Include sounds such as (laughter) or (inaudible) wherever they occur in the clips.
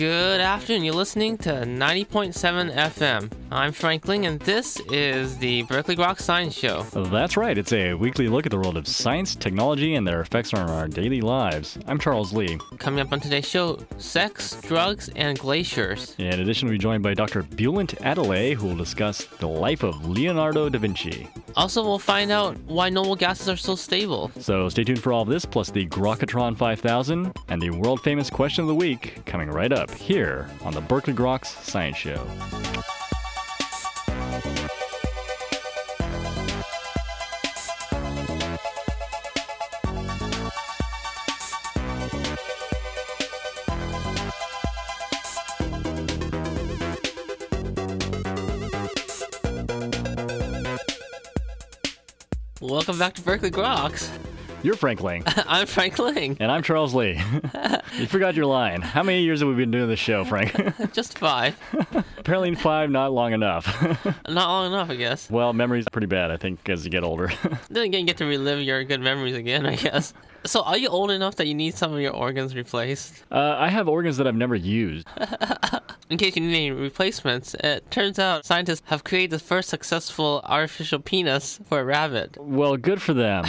Good afternoon. You're listening to 90.7 FM. I'm Franklin, and this is the Berkeley Groks Science Show. That's right. It's a weekly look at the world of science, technology, and their effects on our daily lives. I'm Charles Lee. Coming up on today's show, sex, drugs, and glaciers. In addition, we'll be joined by Dr. Bulent Atalay, who will discuss the life of Leonardo da Vinci. Also, we'll find out why noble gases are so stable. So stay tuned for all of this, plus the Grokatron 5000 and the world famous question of the week coming right up here on the Berkeley Groks Science Show. Welcome back to Berkeley Groks. You're Frank Lang, (laughs) I'm Frank Ling. and I'm Charles Lee. (laughs) you forgot your line. How many years have we been doing this show, Frank? (laughs) Just five. Apparently five, not long enough. Not long enough, I guess. well, memory's pretty bad, I think, as you get older. Then again, you get to relive your good memories again, I guess. So, are you old enough that you need some of your organs replaced? uh, I have organs that I've never used. In case you need any replacements, it turns out scientists have created the first successful artificial penis for a rabbit. Well, good for them.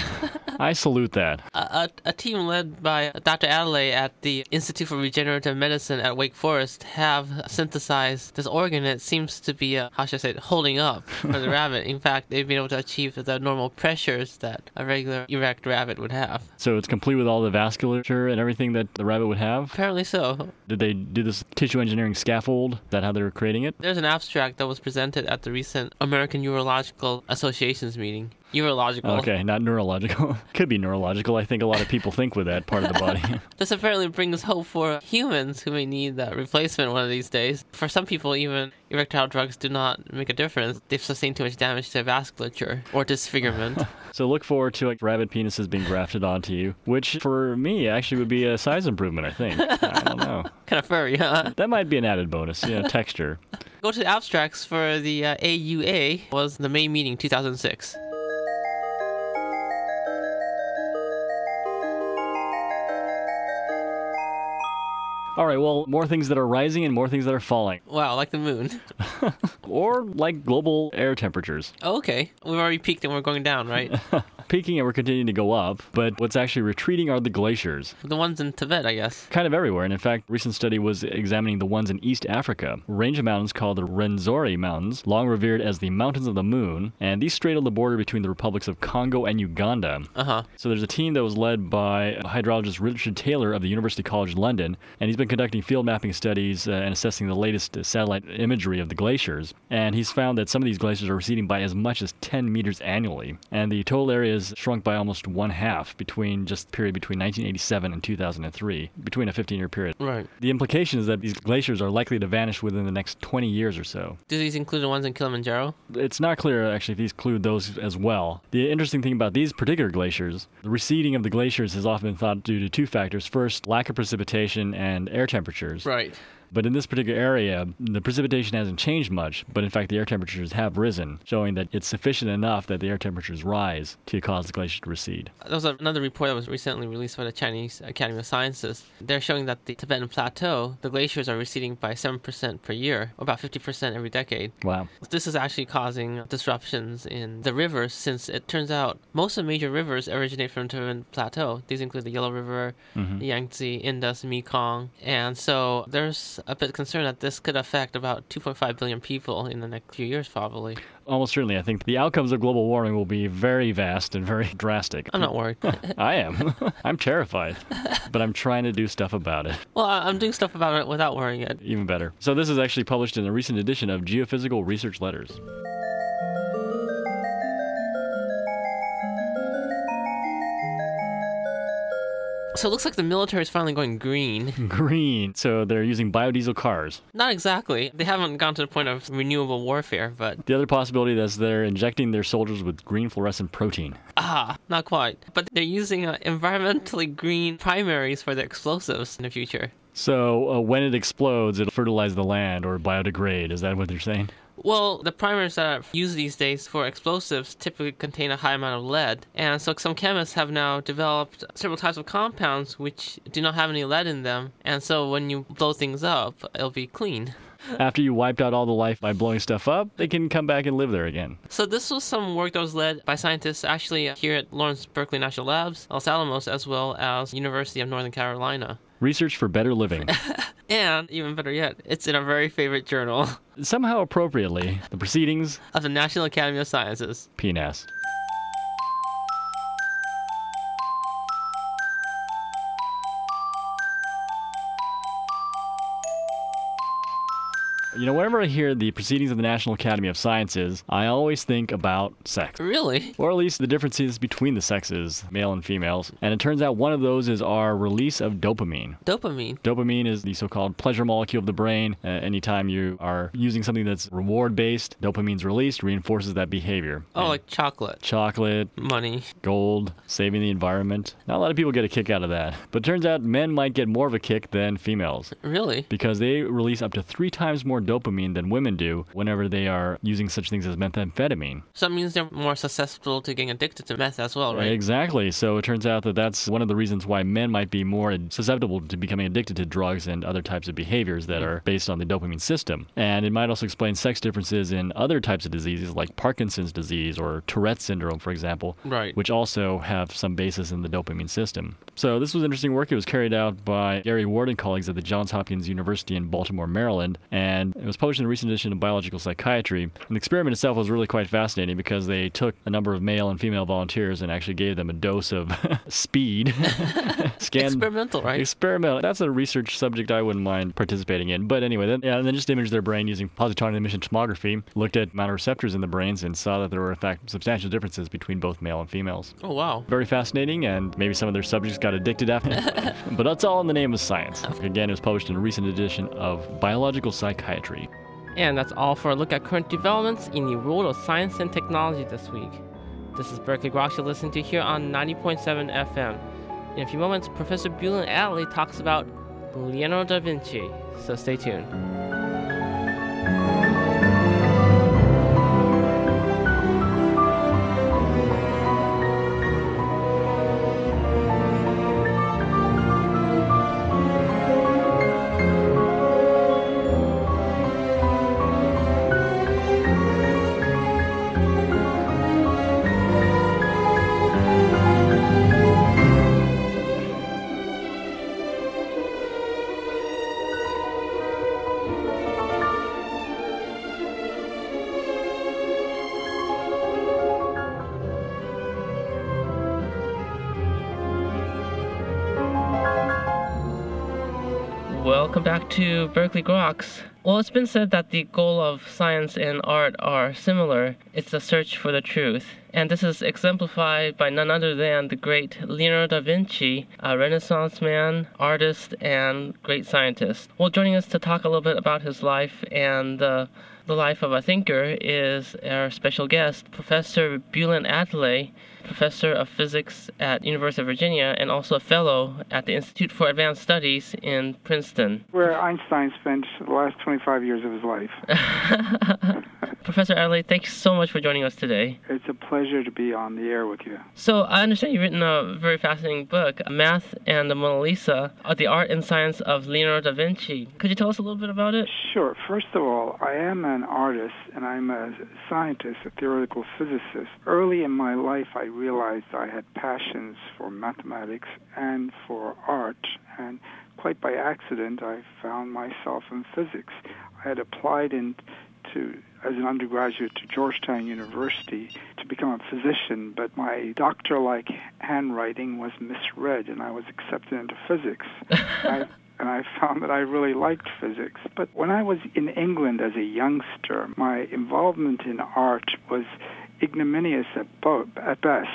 I salute that. A, a, a team led by Dr. Atala at the Institute for Regenerative Medicine at Wake Forest have synthesized this organ that seems to be, uh, how should I say, it, holding up for the (laughs) rabbit. In fact, they've been able to achieve the normal pressures that a regular erect rabbit would have. So it's complete with all the vasculature and everything that the rabbit would have. Apparently so. Did they do this tissue engineering scaffold? Is that how they were creating it? There's an abstract that was presented at the recent American Urological Association's meeting. Urological. Okay, not neurological. (laughs) Could be neurological. I think a lot of people think with that part of the body. (laughs) (laughs) This apparently brings hope for humans who may need that replacement one of these days. For some people, even erectile drugs do not make a difference. They've sustained too much damage to vasculature or disfigurement. so look forward to like rabbit penises being grafted onto you, which for me actually would be a size improvement. I think. I don't know. kind of furry, huh? That might be an added bonus. You know, texture. Go to the abstracts for the uh, AUA was the May meeting 2006. All right. Well, more things that are rising and more things that are falling, Wow, like the moon. (laughs) or like global air temperatures. Oh, okay, we've already peaked and we're going down, right? (laughs) Peaking and we're continuing to go up, but what's actually retreating are the glaciers. the ones in Tibet, I guess. kind of everywhere. And in fact, recent study was examining the ones in East Africa, a range of mountains called the Rwenzori Mountains, long revered as the Mountains of the Moon. And these straddle the border between the republics of Congo and Uganda. Uh huh. So there's a team that was led by hydrologist Richard Taylor of the University College London, and he's been conducting field mapping studies uh, and assessing the latest uh, satellite imagery of the glaciers. And he's found that some of these glaciers are receding by as much as 10 meters annually, and the total area has shrunk by almost one half between just the period between 1987 and 2003, between a 15-year period. Right. The implication is that these glaciers are likely to vanish within the next 20 years or so. Do these include the ones in Kilimanjaro? It's not clear actually if these include those as well. The interesting thing about these particular glaciers, the receding of the glaciers has often been thought due to two factors. First, lack of precipitation and air temperatures. Right. But in this particular area, the precipitation hasn't changed much, but in fact the air temperatures have risen, showing that it's sufficient enough that the air temperatures rise to cause the glacier to recede. There was another report that was recently released by the Chinese Academy of Sciences. They're showing that the Tibetan Plateau, the glaciers are receding by 7% per year, about 50% every decade. Wow. This is actually causing disruptions in the rivers since it turns out most of the major rivers originate from the Tibetan Plateau. These include the Yellow River, the Yangtze, Indus, Mekong. And so there's a bit concerned that this could affect about 2.5 billion people in the next few years, probably. Oh, Almost certainly, I think the outcomes of global warming will be very vast and very (laughs) drastic. I'm not worried. I am. (laughs) I'm terrified, but I'm trying to do stuff about it. well, I'm doing stuff about it without worrying it. Even better. So, this is actually published in a recent edition of Geophysical Research Letters. So it looks like the military is finally going green. (laughs) Green. So, they're using biodiesel cars. Not exactly. They haven't gone to the point of renewable warfare, but The other possibility is they're injecting their soldiers with green fluorescent protein. ah, not quite. But they're using uh, environmentally green primaries for their explosives in the future. So, uh, when it explodes, it'll fertilize the land or biodegrade. Is that what they're saying? Well, the primers that are used these days for explosives typically contain a high amount of lead. And so some chemists have now developed several types of compounds which do not have any lead in them. And so when you blow things up, it'll be clean. After you wiped out all the life by blowing stuff up, they can come back and live there again. So this was some work that was led by scientists actually here at Lawrence Berkeley National Labs, Los Alamos, as well as University of Northern Carolina. Research for better living. (laughs) and even better yet, it's in our very favorite journal. (laughs) Somehow appropriately, the Proceedings of the National Academy of Sciences. PNAS. You know, whenever I hear the proceedings of the National Academy of Sciences, I always think about sex. Really? Or at least the differences between the sexes, male and females. And it turns out one of those is our release of dopamine. Dopamine? Dopamine is the so called pleasure molecule of the brain. Uh, anytime you are using something that's reward based, dopamine's released, reinforces that behavior. Oh, and like chocolate. Chocolate. Money. Gold. Saving the environment. Not a lot of people get a kick out of that. But it turns out men might get more of a kick than females. Really? Because they release up to three times more dopamine than women do whenever they are using such things as methamphetamine. So that means they're more susceptible to getting addicted to meth as well, right? Exactly. So it turns out that that's one of the reasons why men might be more susceptible to becoming addicted to drugs and other types of behaviors that are based on the dopamine system. And it might also explain sex differences in other types of diseases like Parkinson's disease or Tourette syndrome, for example, right. which also have some basis in the dopamine system. So this was interesting work. It was carried out by Gary Wand and colleagues at the Johns Hopkins University in Baltimore, Maryland, and it was published in a recent edition of Biological Psychiatry. And the experiment itself was really quite fascinating because they took a number of male and female volunteers and actually gave them a dose of (laughs) speed. (laughs) Scan, experimental, right? Experimental. That's a research subject I wouldn't mind participating in. But anyway, then, yeah, and then just imaged their brain using positron emission tomography, looked at amount of receptors in the brains, and saw that there were, in fact, substantial differences between both male and females. Oh, wow. Very fascinating, and maybe some of their subjects got addicted after (laughs) but that's all in the name of science. Again, it was published in a recent edition of Biological Psychiatry. And that's all for a look at current developments in the world of science and technology this week. This is Berkeley Groks you're listening to here on 90.7 FM. In a few moments, Professor Bulent Atalay talks about Leonardo da Vinci, so stay tuned. Welcome back to Berkeley Groks. Well, it's been said that the goal of science and art are similar. It's the search for the truth. And this is exemplified by none other than the great Leonardo da Vinci, a Renaissance man, artist, and great scientist. Well, joining us to talk a little bit about his life and uh, the life of a thinker is our special guest, Professor Bulent Atalay, professor of physics at University of Virginia and also a fellow at the Institute for Advanced Studies in Princeton. Where Einstein spent the last 25 years of his life. (laughs) Professor Atalay, thanks so much for joining us today. It's a pleasure to be on the air with you. So, I understand you've written a very fascinating book, Math and the Mona Lisa, uh, The Art and Science of Leonardo da Vinci. Could you tell us a little bit about it? Sure. First of all, I am an artist and I'm a scientist, a theoretical physicist. Early in my life, I realized I had passions for mathematics and for art, and quite by accident, I found myself in physics. I had applied in to as an undergraduate to Georgetown University to become a physician, but my doctor-like handwriting was misread, and I was accepted into physics. (laughs) I, and I found that I really liked physics. But when I was in England as a youngster, my involvement in art was ignominious at, bo- at best.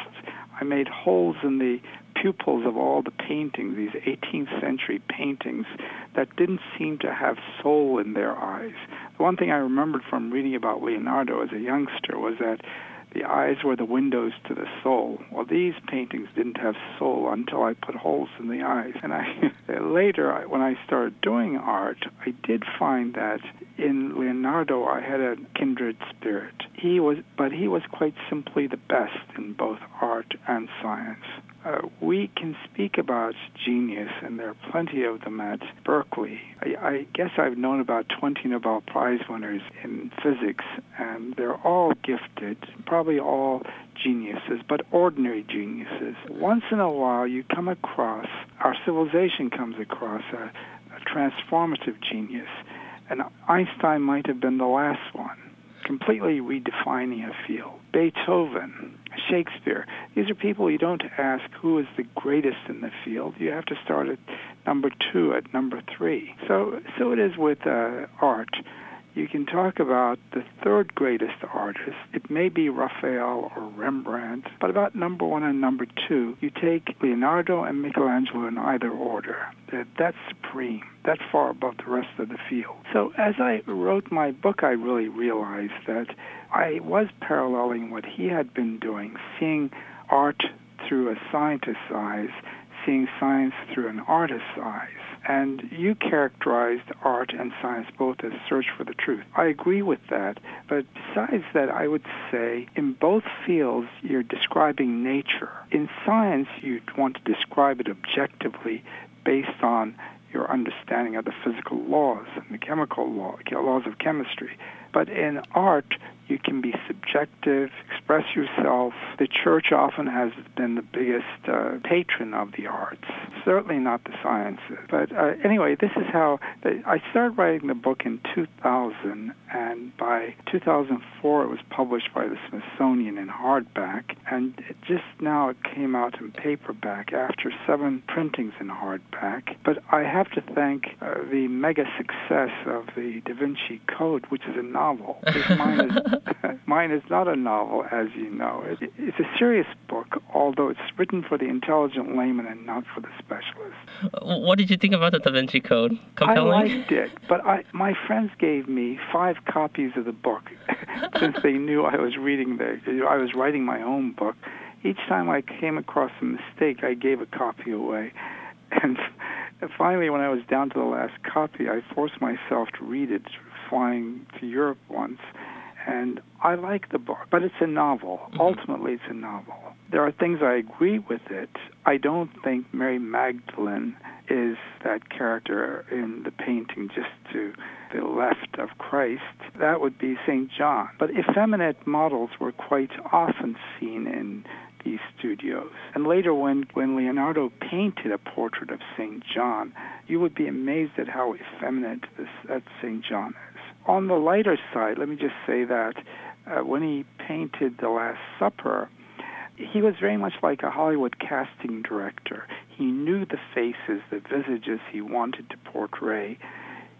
I made holes in the pupils of all the paintings, these 18th century paintings, that didn't seem to have soul in their eyes. One thing I remembered from reading about Leonardo as a youngster was that the eyes were the windows to the soul. Well, these paintings didn't have soul until I put holes in the eyes. And I (laughs) uh, later, when I started doing art, I did find that in Leonardo I had a kindred spirit. He was, but he was quite simply the best in both art and science. Uh, we can speak about genius, and there are plenty of them at Berkeley. I, I guess I've known about 20 Nobel Prize winners in physics, and they're all gifted, probably all geniuses, but ordinary geniuses. Once in a while, you come across, our civilization comes across a, a transformative genius, and Einstein might have been the last one completely redefining a field. Beethoven, Shakespeare. These are people you don't ask who is the greatest in the field. You have to start at number two, at number three. So, so it is with uh, art you can talk about the third greatest artist. It may be Raphael or Rembrandt, but about number one and number two, you take Leonardo and Michelangelo in either order. That's supreme. That's far above the rest of the field. So as I wrote my book, I really realized that I was paralleling what he had been doing, seeing art through a scientist's eyes, seeing science through an artist's eyes. And you characterized art and science both as search for the truth. I agree with that. But besides that, I would say in both fields, you're describing nature. In science, you'd want to describe it objectively based on your understanding of the physical laws and the chemical law, laws of chemistry. But in art, you can be subjective, express yourself. The church often has been the biggest uh, patron of the arts, certainly not the sciences. But uh, anyway, this is how I started writing the book in 2000, and by 2004 it was published by the Smithsonian in hardback, and just now it came out in paperback after seven printings in hardback. But I have to thank uh, the mega success of the Da Vinci Code, which is a novel. Mine is (laughs) (laughs) Mine is not a novel, as you know. It's a serious book, although it's written for the intelligent layman and not for the specialist. What did you think about the Da Vinci Code? Compelling? I liked it, but I, my friends gave me five copies of the book (laughs) since they knew I was reading the. I was writing my own book. Each time I came across a mistake, I gave a copy away, (laughs) and finally, when I was down to the last copy, I forced myself to read it flying to Europe once and I like the book, but it's a novel. Mm-hmm. Ultimately, it's a novel. There are things I agree with it. I don't think Mary Magdalene is that character in the painting just to the left of Christ. That would be St. John. But effeminate models were quite often seen in these studios. And later, when, when Leonardo painted a portrait of St. John, you would be amazed at how effeminate this, that St. John is on the lighter side, let me just say that uh, when he painted The Last Supper, he was very much like a Hollywood casting director. He knew the faces, the visages he wanted to portray.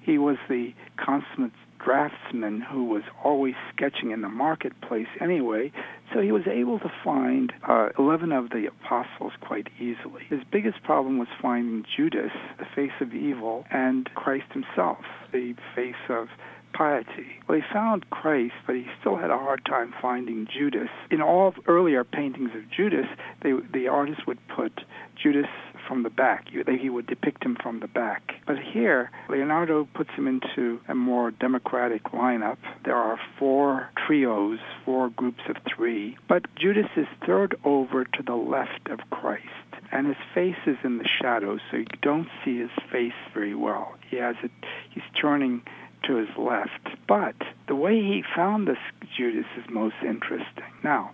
He was the consummate draftsman who was always sketching in the marketplace anyway, so he was able to find uh, 11 of the apostles quite easily. His biggest problem was finding Judas, the face of evil, and Christ himself, the face of piety. Well, he found Christ, but he still had a hard time finding Judas. In all earlier paintings of Judas, they, the artist would put Judas from the back. He would depict him from the back. But here, Leonardo puts him into a more democratic lineup. There are four trios, four groups of three. But Judas is third over to the left of Christ and his face is in the shadows, so you don't see his face very well. He has it. He's turning to his left. But the way he found this Judas is most interesting. Now,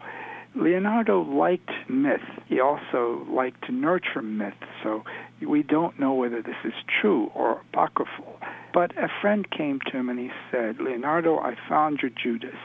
Leonardo liked myth. He also liked to nurture myth, so we don't know whether this is true or apocryphal. But a friend came to him and he said, Leonardo, I found your Judas.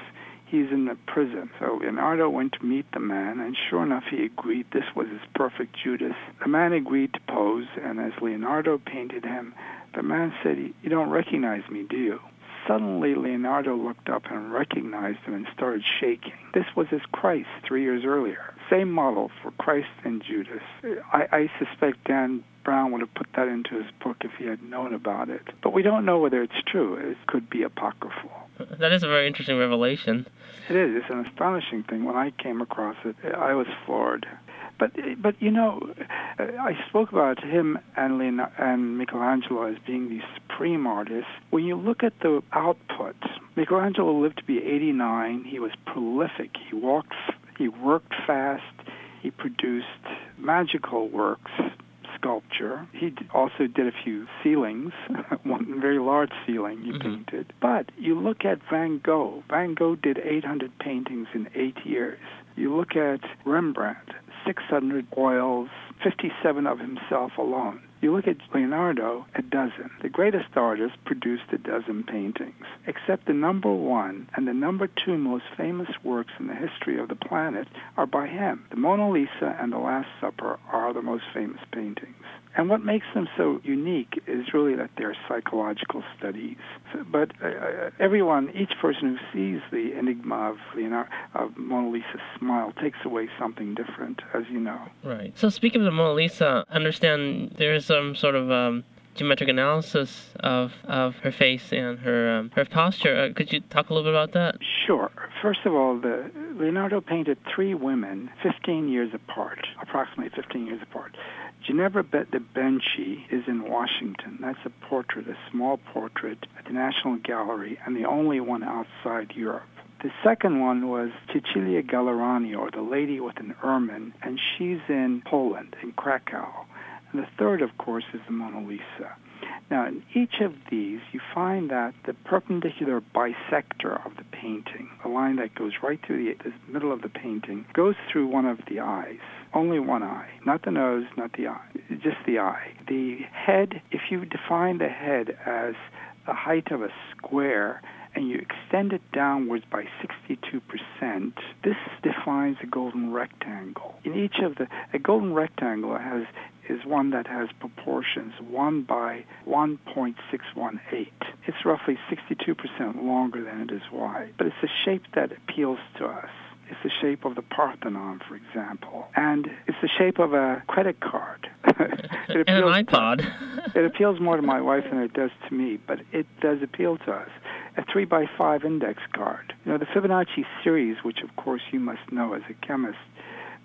He's in the prison. So Leonardo went to meet the man, and sure enough, he agreed this was his perfect Judas. The man agreed to pose, and as Leonardo painted him, the man said, You don't recognize me, do you? Suddenly, Leonardo looked up and recognized him and started shaking. This was his Christ three years earlier. Same model for Christ and Judas. I, I suspect Dan Brown would have put that into his book if he had known about it. But we don't know whether it's true. It could be apocryphal. that is a very interesting revelation. It is. It's an astonishing thing. When I came across it, I was floored. But but you know, I spoke about him and Leonardo, and Michelangelo as being these supreme artists. When you look at the output, Michelangelo lived to be 89. He was prolific. He walked. He worked fast. He produced magical works sculpture. He also did a few ceilings, (laughs) one very large ceiling he mm-hmm. painted. But you look at Van Gogh. Van Gogh did 800 paintings in eight years. You look at Rembrandt, 600 oils, 57 of himself alone. You look at Leonardo, a dozen. The greatest artist produced a dozen paintings, except the number one and the number two most famous works in the history of the planet are by him. The Mona Lisa and The Last Supper are the most famous paintings. And what makes them so unique is really that they're psychological studies. But uh, uh, everyone, each person who sees the enigma of Leonardo, of Mona Lisa's smile takes away something different, as you know. Right. So speaking of the Mona Lisa, I understand there is some sort of um, geometric analysis of, of her face and her um, her posture. Uh, could you talk a little bit about that? Sure. First of all, the Leonardo painted three women 15 years apart, approximately 15 years apart. Ginevra de Benci is in Washington. That's a portrait, a small portrait at the National Gallery, and the only one outside Europe. The second one was Cecilia Gallerani, or the lady with an ermine, and she's in Poland, in Krakow. And the third, of course, is the Mona Lisa. Now, in each of these, you find that the perpendicular bisector of the painting, the line that goes right through the, middle of the painting, goes through one of the eyes. Only one eye, not the nose, not the eye, just the eye. The head, if you define the head as the height of a square, and you extend it downwards by 62%, this defines a golden rectangle. In each of the, a golden rectangle has is one that has proportions 1 by 1.618. It's roughly 62% longer than it is wide, but it's a shape that appeals to us. It's the shape of the Parthenon, for example, and it's the shape of a credit card. (laughs) it and an iPod. it appeals more to my wife than it does to me, but it does appeal to us. A three by five index card. You know, the Fibonacci series, which of course you must know as a chemist,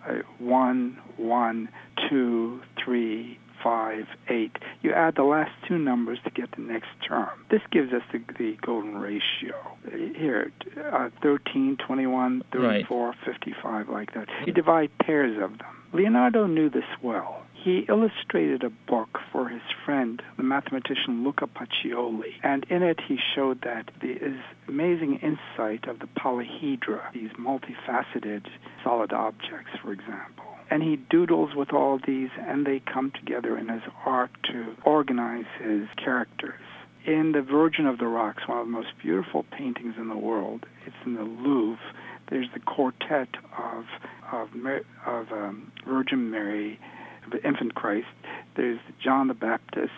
uh, one, one, two, three, five, eight. You add the last two numbers to get the next term. This gives us the, the golden ratio. Here, uh, 13, 21, 34, right. 55, like that. You divide pairs of them. Leonardo knew this well. He illustrated a book for his friend, the mathematician Luca Pacioli, and in it he showed that the amazing insight of the polyhedra, these multifaceted solid objects, for example. And he doodles with all these, and they come together in his art to organize his characters in the Virgin of the Rocks, one of the most beautiful paintings in the world. It's in the Louvre. There's the quartet of of, of um, Virgin Mary the infant Christ, there's John the Baptist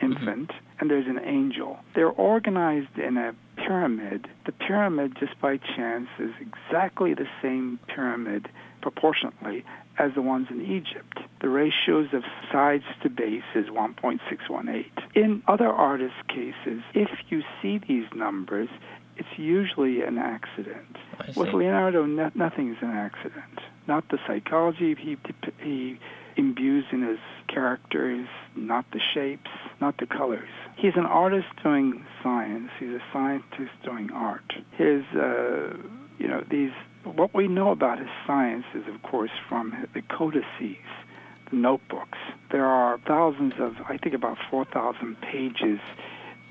infant, mm-hmm. and there's an angel. They're organized in a pyramid. The pyramid, just by chance, is exactly the same pyramid proportionately as the ones in Egypt. The ratios of sides to base is 1.618. In other artists' cases, if you see these numbers, it's usually an accident. With Leonardo, no, nothing is an accident. Not the psychology he, he imbues in his characters, not the shapes, not the colors. He's an artist doing science. He's a scientist doing art. His, uh, you know, these. What we know about his science is, of course, from the codices, the notebooks. There are thousands of, I think, about 4,000 pages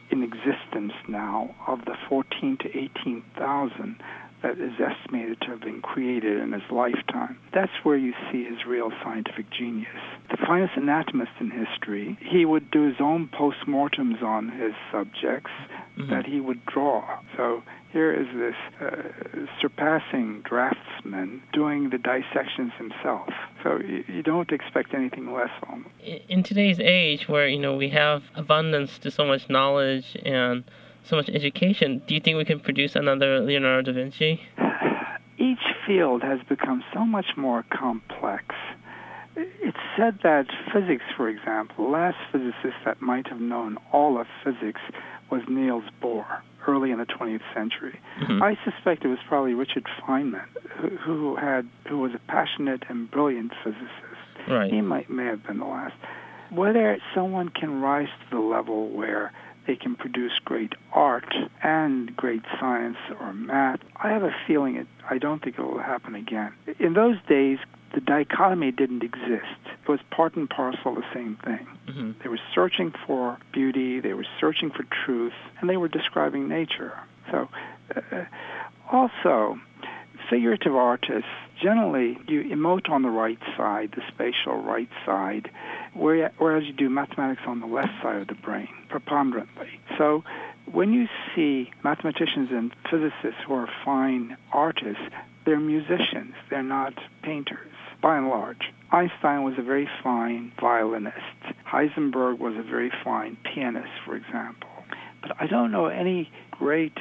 in existence now of the 14 to 18,000 that is estimated to have been created in his lifetime. That's where you see his real scientific genius. The finest anatomist in history, he would do his own postmortems on his subjects mm-hmm. that he would draw. So here is this uh, surpassing draftsman doing the dissections himself. So you, you, don't expect anything less from him. In today's age, where you know we have abundance to so much knowledge and so much education, do you think we can produce another Leonardo da Vinci? Each field has become so much more complex It's said that physics, for example, the last physicist that might have known all of physics was Niels Bohr early in the 20th century. Mm-hmm. I suspect it was probably Richard Feynman, who, who had who was a passionate and brilliant physicist. Right. He might may have been the last. Whether someone can rise to the level where they can produce great art and great science or math. I have a feeling it. I don't think it will happen again. In those days, the dichotomy didn't exist. It was part and parcel the same thing. Mm-hmm. They were searching for beauty, they were searching for truth, and they were describing nature. So, uh, also, figurative artists generally you emote on the right side, the spatial right side, whereas you do mathematics on the left side of the brain, preponderantly. So when you see mathematicians and physicists who are fine artists, they're musicians, they're not painters, by and large. Einstein was a very fine violinist. Heisenberg was a very fine pianist, for example. But I don't know any great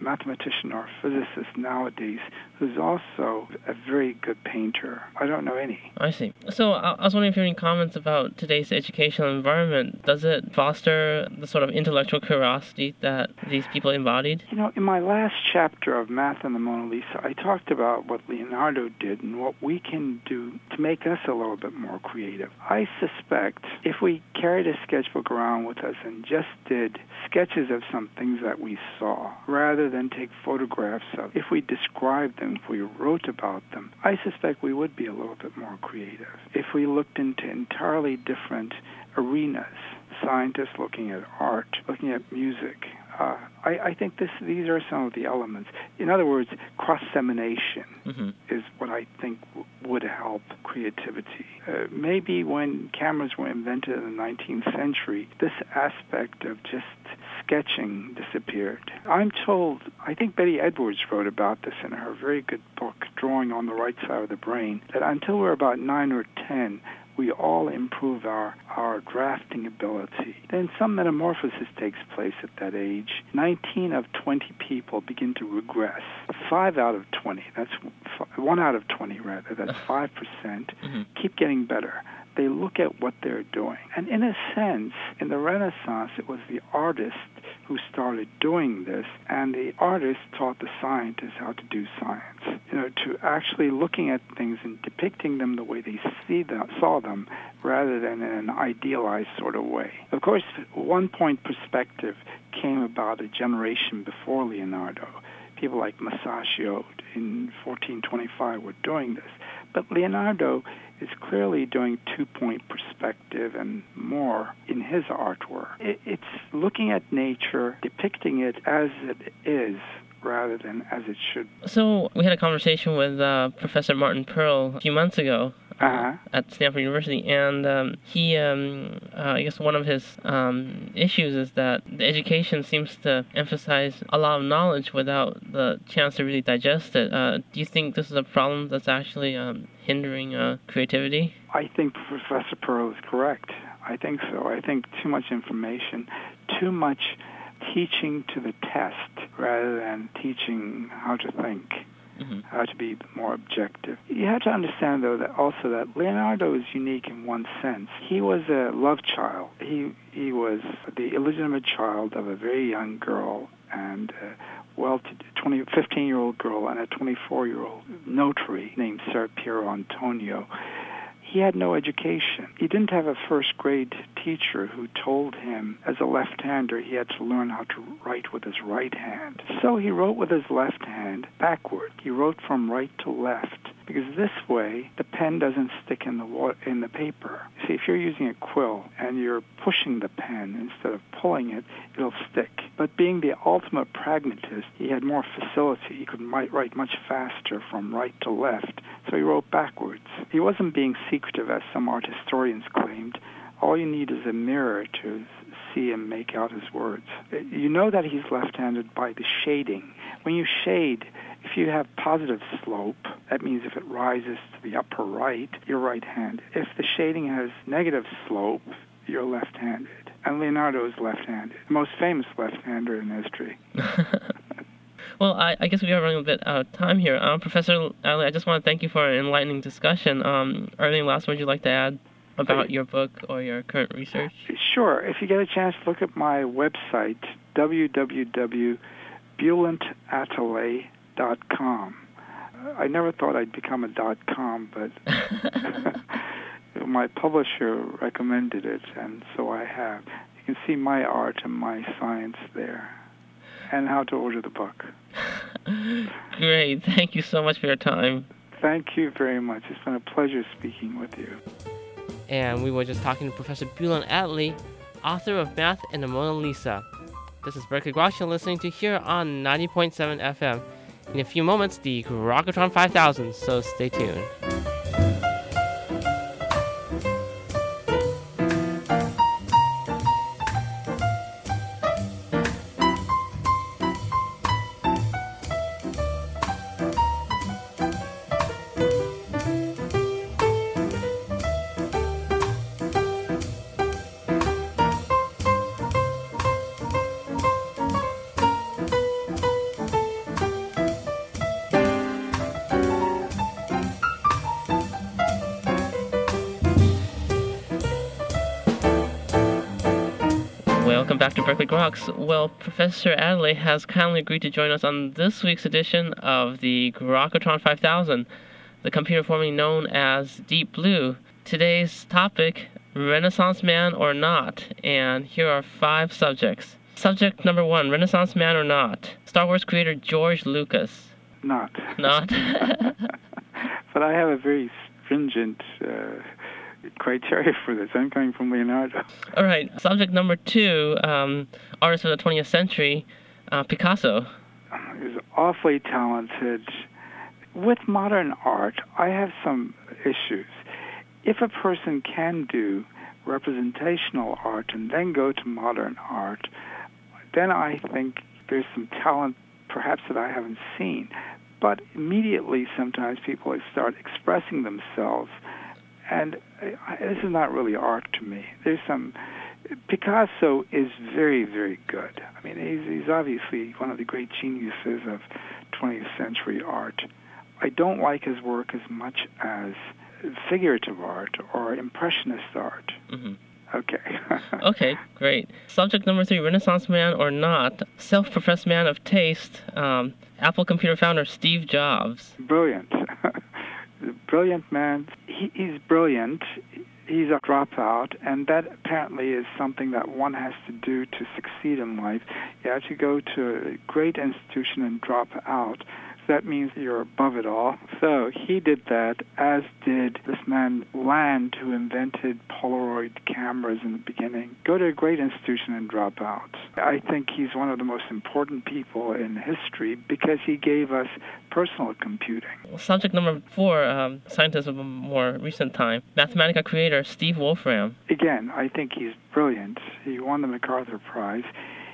mathematician or physicist nowadays who's also a very good painter. I don't know any. I see. So I was wondering if you have any comments about today's educational environment. Does it foster the sort of intellectual curiosity that these people embodied? You know, in my last chapter of Math and the Mona Lisa, I talked about what Leonardo did and what we can do to make us a little bit more creative. I suspect if we carried a sketchbook around with us and just did sketches of some things that we saw rather than take photographs of, if we described them if we wrote about them, I suspect we would be a little bit more creative. If we looked into entirely different arenas, scientists looking at art, looking at music, uh, I, I, think this, these are some of the elements. In other words, cross semination mm-hmm. is what I think w- would help creativity. Uh, maybe when cameras were invented in the 19th century, this aspect of just sketching disappeared. I'm told, I think Betty Edwards wrote about this in her very good book, Drawing on the Right Side of the Brain, that until we're about 9 or 10, we all improve our, our drafting ability. Then some metamorphosis takes place at that age. 19 of 20 people begin to regress. 5 out of 20, that's 1 out of 20 rather, that's (laughs) 5%, percent mm-hmm. keep getting better they look at what they're doing. And in a sense, in the Renaissance, it was the artist who started doing this, and the artist taught the scientists how to do science. You know, to actually looking at things and depicting them the way they see them, saw them, rather than in an idealized sort of way. Of course, one point perspective came about a generation before Leonardo. People like Masaccio in 1425 were doing this. But Leonardo is clearly doing two point perspective and more in his artwork. it's looking at nature, depicting it as it is rather than as it should. So we had a conversation with uh, Professor Martin Perl a few months ago uh-huh. at Stanford University, and um, he, um, uh, I guess, one of his um, issues is that the education seems to emphasize a lot of knowledge without the chance to really digest it. Uh, do you think this is a problem that's actually um, hindering uh, creativity? I think Professor Perl is correct. I think so. I think too much information, too much teaching to the test rather than teaching how to think mm-hmm. how to be more objective. You have to understand, though, that also that Leonardo is unique in one sense. He was a love child. He he was the illegitimate child of a very young girl and. Uh, well, 20, 15 year old girl and a 24 year old notary named Ser Piero Antonio he had no education. He didn't have a first grade teacher who told him as a left hander he had to learn how to write with his right hand. So he wrote with his left hand backward. He wrote from right to left because this way the pen doesn't stick in the wa- in the paper. See, if you're using a quill and you're pushing the pen instead of pulling it, it'll stick. But being the ultimate pragmatist, he had more facility. He could write much faster from right to left, so he wrote backwards. He wasn't being secretive as some art historians claimed. All you need is a mirror to see him make out his words. You know that he's left-handed by the shading. When you shade, if you have positive slope, that means if it rises to the upper right, you're right-handed. If the shading has negative slope, you're left-handed. And Leonardo is left-handed, the most famous left-hander in history. (laughs) Well, I, I, guess we are running a bit out of time here. Um, Professor Atalay, I just want to thank you for an enlightening discussion. Um, anything last would you'd like to add about your book or your current research? Sure. If you get a chance, look at my website, www.bulentatalay.com. I never thought I'd become a dot com, but (laughs) my publisher recommended it, and so I have. You can see my art and my science there, and how to order the book. (laughs) Great. Thank you so much for your time. Thank you very much. It's been a pleasure speaking with you. And we were just talking to Professor Bulent Atalay, author of Math and the Mona Lisa. This is Berkeley Groks you're listening to here on 90.7 FM. In a few moments, the Grokatron 5000, so stay tuned. Welcome back to Berkeley Groks. Well, Professor Atalay has kindly agreed to join us on this week's edition of the Grokatron 5000, the computer formerly known as Deep Blue. Today's topic, Renaissance Man or Not, and here are five subjects. Subject number one, Renaissance Man or Not? Star Wars creator George Lucas. Not. Not? (laughs) but I have a very stringent uh, criteria for this. I'm coming from Leonardo. All right. Subject number two, um, artist of the 20th century, uh, Picasso. He's awfully talented. With modern art, I have some issues. If a person can do representational art and then go to modern art, then I think there's some talent perhaps that I haven't seen. But immediately, sometimes people start expressing themselves and this is not really art to me. There's some Picasso is very, very good. I mean, he's, he's obviously one of the great geniuses of 20th century art. I don't like his work as much as figurative art or impressionist art. Mm-hmm. Okay. (laughs) okay, great. Subject number three Renaissance man or not, self professed man of taste, um, Apple computer founder Steve Jobs. Brilliant. (laughs) brilliant man. He, he's brilliant. He's a dropout, and that apparently is something that one has to do to succeed in life. You have to go to a great institution and drop out that means you're above it all. So he did that, as did this man Land, who invented Polaroid cameras in the beginning. Go to a great institution and drop out. I think he's one of the most important people in history because he gave us personal computing. Subject number four, um, scientist of a more recent time, Mathematica creator Steve Wolfram. Again, I think he's brilliant. He won the MacArthur Prize.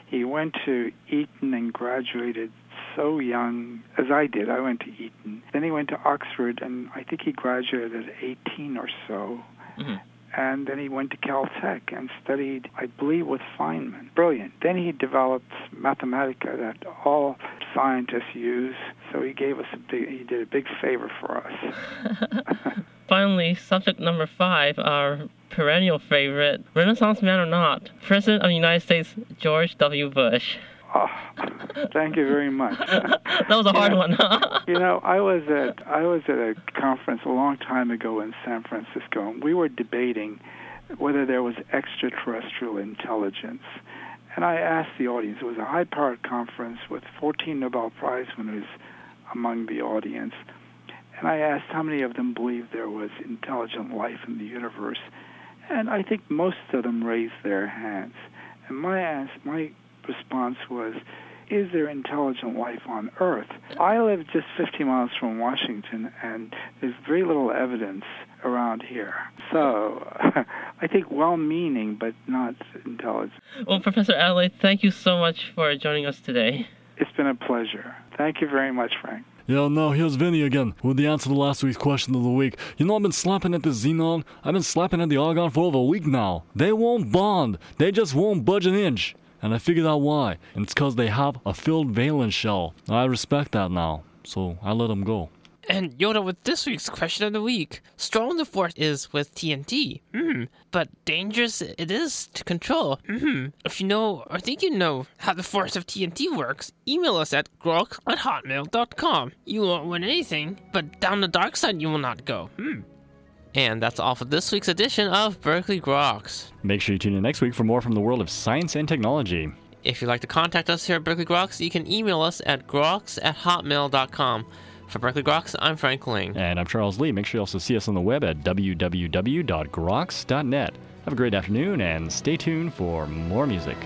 He went to Eton and graduated so young, as I did. I went to Eton. Then he went to Oxford, and I think he graduated at 18 or so. Mm-hmm. And then he went to Caltech and studied, I believe, with Feynman. Brilliant. Then he developed Mathematica that all scientists use. So he gave us a big, he did a big favor for us. (laughs) Finally, subject number five, our perennial favorite, Renaissance man or not, President of the United States George W. Bush. Oh, thank you very much. (laughs) that was a hard know, one. you know, I was at I was at a conference a long time ago in San Francisco, and we were debating whether there was extraterrestrial intelligence. And I asked the audience. It was a high-powered conference with 14 Nobel Prize winners among the audience. And I asked how many of them believed there was intelligent life in the universe. And I think most of them raised their hands. And my ask, my response was, is there intelligent life on Earth? I live just 50 miles from Washington, and there's very little evidence around here. So (laughs) I think well meaning, but not intelligent. Well, Professor Atalay, thank you so much for joining us today. It's been a pleasure. Thank you very much, Frank. Yeah, no, here's Vinny again with the answer to last week's question of the week. You know, I've been slapping at the Xenon, I've been slapping at the Argon for over a week now. They won't bond, they just won't budge an inch. And I figured out why. And it's because they have a filled valence shell. I respect that now, so I let them go. And Yoda with this week's question of the week. Strong the force is with TNT. Hmm. But dangerous it is to control. Hmm. If you know or think you know how the force of TNT works, email us at grok at hotmail.com. You won't win anything, but down the dark side you will not go. Hmm. And that's all for this week's edition of Berkeley Groks. Make sure you tune in next week for more from the world of science and technology. If you'd like to contact us here at Berkeley Groks, you can email us at groks at hotmail.com. For Berkeley Groks, I'm Frank Ling. And I'm Charles Lee. Make sure you also see us on the web at www.groks.net. Have a great afternoon and stay tuned for more music.